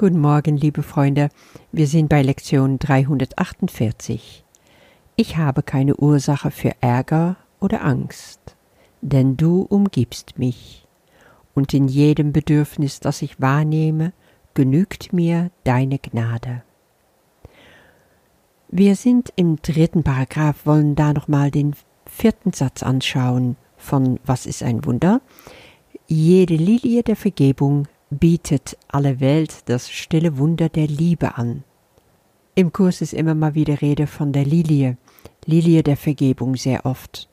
Guten Morgen, liebe Freunde. Wir sind bei Lektion 348. Ich habe keine Ursache für Ärger oder Angst, denn du umgibst mich, und in jedem Bedürfnis, das ich wahrnehme, genügt mir deine Gnade. Wir sind im dritten Paragraph, wollen da nochmal den vierten Satz anschauen von Was ist ein Wunder? Jede Lilie der Vergebung bietet alle Welt das stille Wunder der Liebe an. Im Kurs ist immer mal wieder Rede von der Lilie, Lilie der Vergebung sehr oft.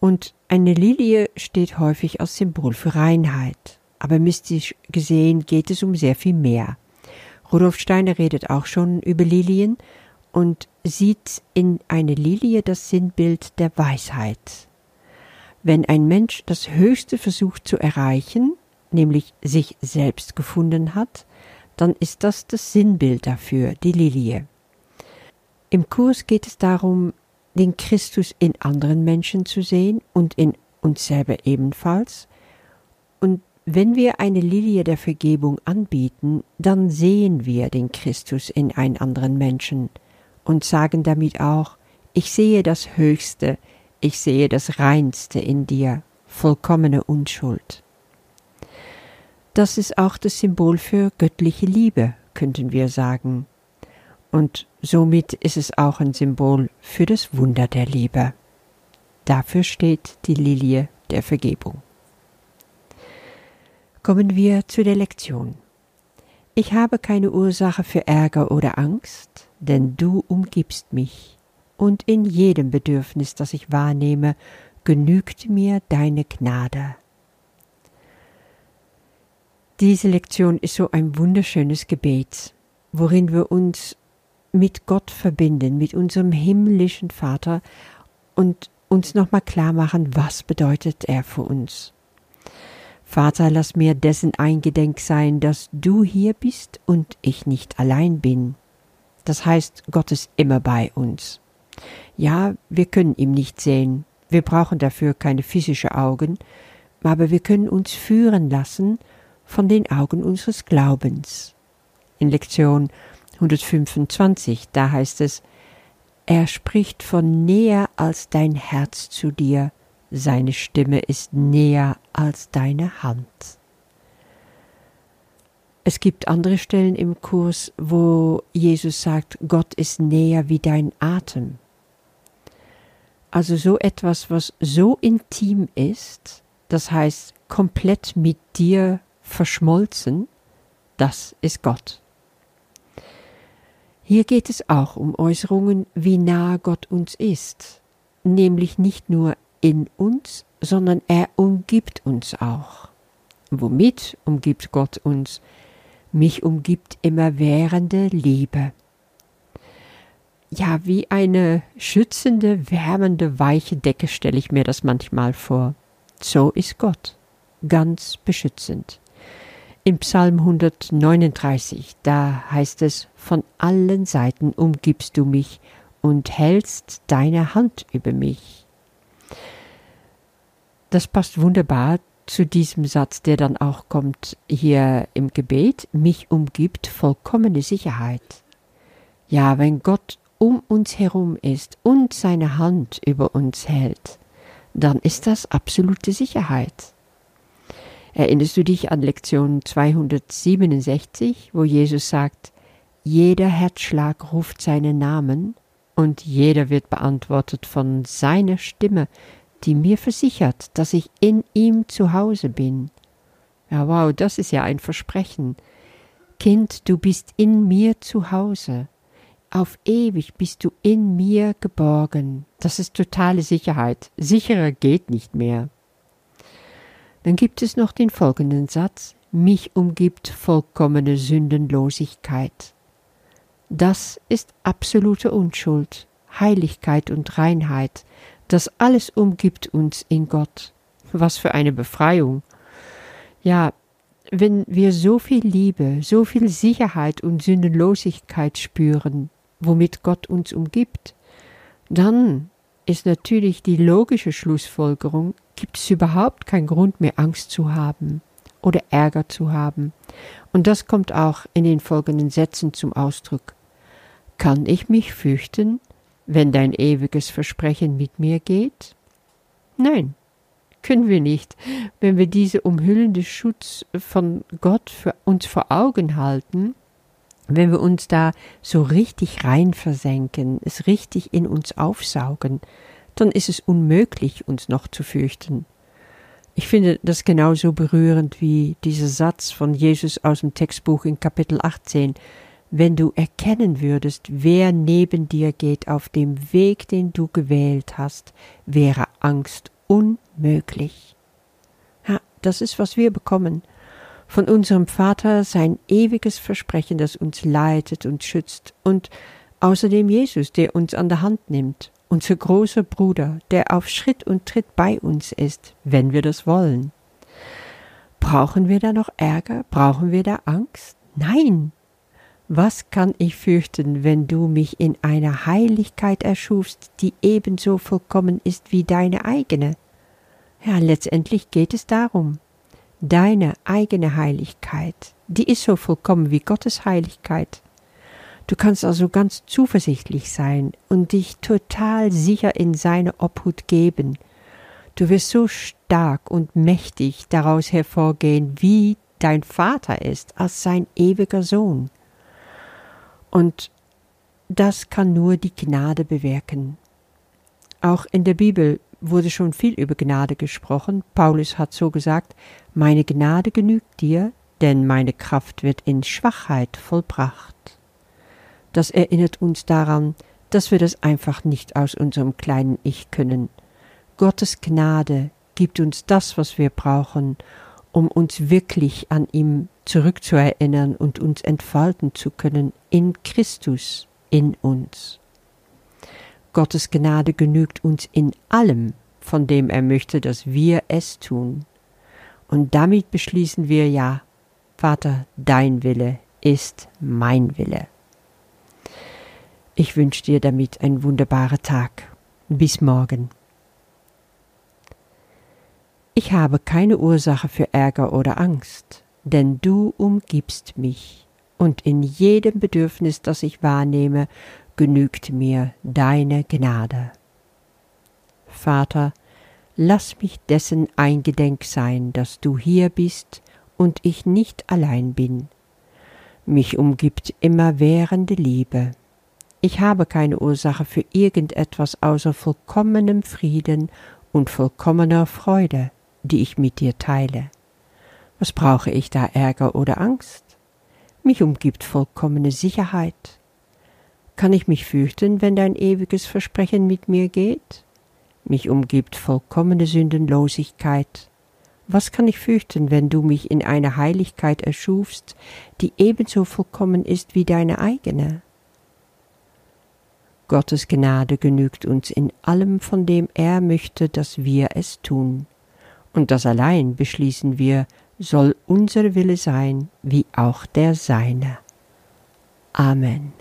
Und eine Lilie steht häufig als Symbol für Reinheit, aber mystisch gesehen geht es um sehr viel mehr. Rudolf Steiner redet auch schon über Lilien und sieht in eine Lilie das Sinnbild der Weisheit. Wenn ein Mensch das Höchste versucht zu erreichen, nämlich sich selbst gefunden hat, dann ist das das Sinnbild dafür, die Lilie. Im Kurs geht es darum, den Christus in anderen Menschen zu sehen und in uns selber ebenfalls. Und wenn wir eine Lilie der Vergebung anbieten, dann sehen wir den Christus in einen anderen Menschen und sagen damit auch, ich sehe das Höchste, ich sehe das Reinste in dir, vollkommene Unschuld. Das ist auch das Symbol für göttliche Liebe, könnten wir sagen. Und somit ist es auch ein Symbol für das Wunder der Liebe. Dafür steht die Lilie der Vergebung. Kommen wir zu der Lektion. Ich habe keine Ursache für Ärger oder Angst, denn du umgibst mich, und in jedem Bedürfnis, das ich wahrnehme, genügt mir deine Gnade. Diese Lektion ist so ein wunderschönes Gebet, worin wir uns mit Gott verbinden, mit unserem himmlischen Vater und uns nochmal klar machen, was bedeutet er für uns. Vater, lass mir dessen eingedenk sein, dass du hier bist und ich nicht allein bin. Das heißt, Gott ist immer bei uns. Ja, wir können ihn nicht sehen, wir brauchen dafür keine physischen Augen, aber wir können uns führen lassen von den Augen unseres Glaubens. In Lektion 125, da heißt es, er spricht von näher als dein Herz zu dir, seine Stimme ist näher als deine Hand. Es gibt andere Stellen im Kurs, wo Jesus sagt, Gott ist näher wie dein Atem. Also so etwas, was so intim ist, das heißt komplett mit dir verschmolzen, das ist Gott. Hier geht es auch um Äußerungen, wie nah Gott uns ist, nämlich nicht nur in uns, sondern er umgibt uns auch. Womit umgibt Gott uns? Mich umgibt immerwährende Liebe. Ja, wie eine schützende, wärmende, weiche Decke stelle ich mir das manchmal vor. So ist Gott, ganz beschützend. Im Psalm 139, da heißt es, von allen Seiten umgibst du mich und hältst deine Hand über mich. Das passt wunderbar zu diesem Satz, der dann auch kommt hier im Gebet, mich umgibt vollkommene Sicherheit. Ja, wenn Gott um uns herum ist und seine Hand über uns hält, dann ist das absolute Sicherheit. Erinnerst du dich an Lektion 267, wo Jesus sagt, jeder Herzschlag ruft seinen Namen und jeder wird beantwortet von seiner Stimme, die mir versichert, dass ich in ihm zu Hause bin. Ja, wow, das ist ja ein Versprechen. Kind, du bist in mir zu Hause. Auf ewig bist du in mir geborgen. Das ist totale Sicherheit. Sicherer geht nicht mehr. Dann gibt es noch den folgenden Satz, mich umgibt vollkommene Sündenlosigkeit. Das ist absolute Unschuld, Heiligkeit und Reinheit, das alles umgibt uns in Gott. Was für eine Befreiung. Ja, wenn wir so viel Liebe, so viel Sicherheit und Sündenlosigkeit spüren, womit Gott uns umgibt, dann ist natürlich die logische Schlussfolgerung, gibt es überhaupt keinen Grund mehr Angst zu haben oder Ärger zu haben. Und das kommt auch in den folgenden Sätzen zum Ausdruck. Kann ich mich fürchten, wenn dein ewiges Versprechen mit mir geht? Nein, können wir nicht, wenn wir diese umhüllende Schutz von Gott für uns vor Augen halten, wenn wir uns da so richtig rein versenken, es richtig in uns aufsaugen, dann ist es unmöglich, uns noch zu fürchten. Ich finde das genauso berührend wie dieser Satz von Jesus aus dem Textbuch in Kapitel 18. Wenn du erkennen würdest, wer neben dir geht auf dem Weg, den du gewählt hast, wäre Angst unmöglich. Ja, das ist, was wir bekommen. Von unserem Vater sein ewiges Versprechen, das uns leitet und schützt, und außerdem Jesus, der uns an der Hand nimmt, unser großer Bruder, der auf Schritt und Tritt bei uns ist, wenn wir das wollen. Brauchen wir da noch Ärger? Brauchen wir da Angst? Nein. Was kann ich fürchten, wenn du mich in einer Heiligkeit erschufst, die ebenso vollkommen ist wie deine eigene? Ja, letztendlich geht es darum. Deine eigene Heiligkeit, die ist so vollkommen wie Gottes Heiligkeit. Du kannst also ganz zuversichtlich sein und dich total sicher in seine Obhut geben. Du wirst so stark und mächtig daraus hervorgehen, wie dein Vater ist, als sein ewiger Sohn. Und das kann nur die Gnade bewirken. Auch in der Bibel wurde schon viel über Gnade gesprochen. Paulus hat so gesagt, meine Gnade genügt dir, denn meine Kraft wird in Schwachheit vollbracht. Das erinnert uns daran, dass wir das einfach nicht aus unserem kleinen Ich können. Gottes Gnade gibt uns das, was wir brauchen, um uns wirklich an ihm zurückzuerinnern und uns entfalten zu können in Christus in uns. Gottes Gnade genügt uns in allem, von dem er möchte, dass wir es tun. Und damit beschließen wir ja, Vater, dein Wille ist mein Wille. Ich wünsche dir damit einen wunderbaren Tag. Bis morgen. Ich habe keine Ursache für Ärger oder Angst, denn du umgibst mich, und in jedem Bedürfnis, das ich wahrnehme, genügt mir deine Gnade. Vater, lass mich dessen eingedenk sein, dass du hier bist und ich nicht allein bin. Mich umgibt immerwährende Liebe. Ich habe keine Ursache für irgendetwas außer vollkommenem Frieden und vollkommener Freude, die ich mit dir teile. Was brauche ich da Ärger oder Angst? Mich umgibt vollkommene Sicherheit. Kann ich mich fürchten, wenn dein ewiges Versprechen mit mir geht? Mich umgibt vollkommene Sündenlosigkeit. Was kann ich fürchten, wenn du mich in eine Heiligkeit erschufst, die ebenso vollkommen ist wie deine eigene? Gottes Gnade genügt uns in allem, von dem er möchte, dass wir es tun. Und das allein beschließen wir, soll unser Wille sein, wie auch der seine. Amen.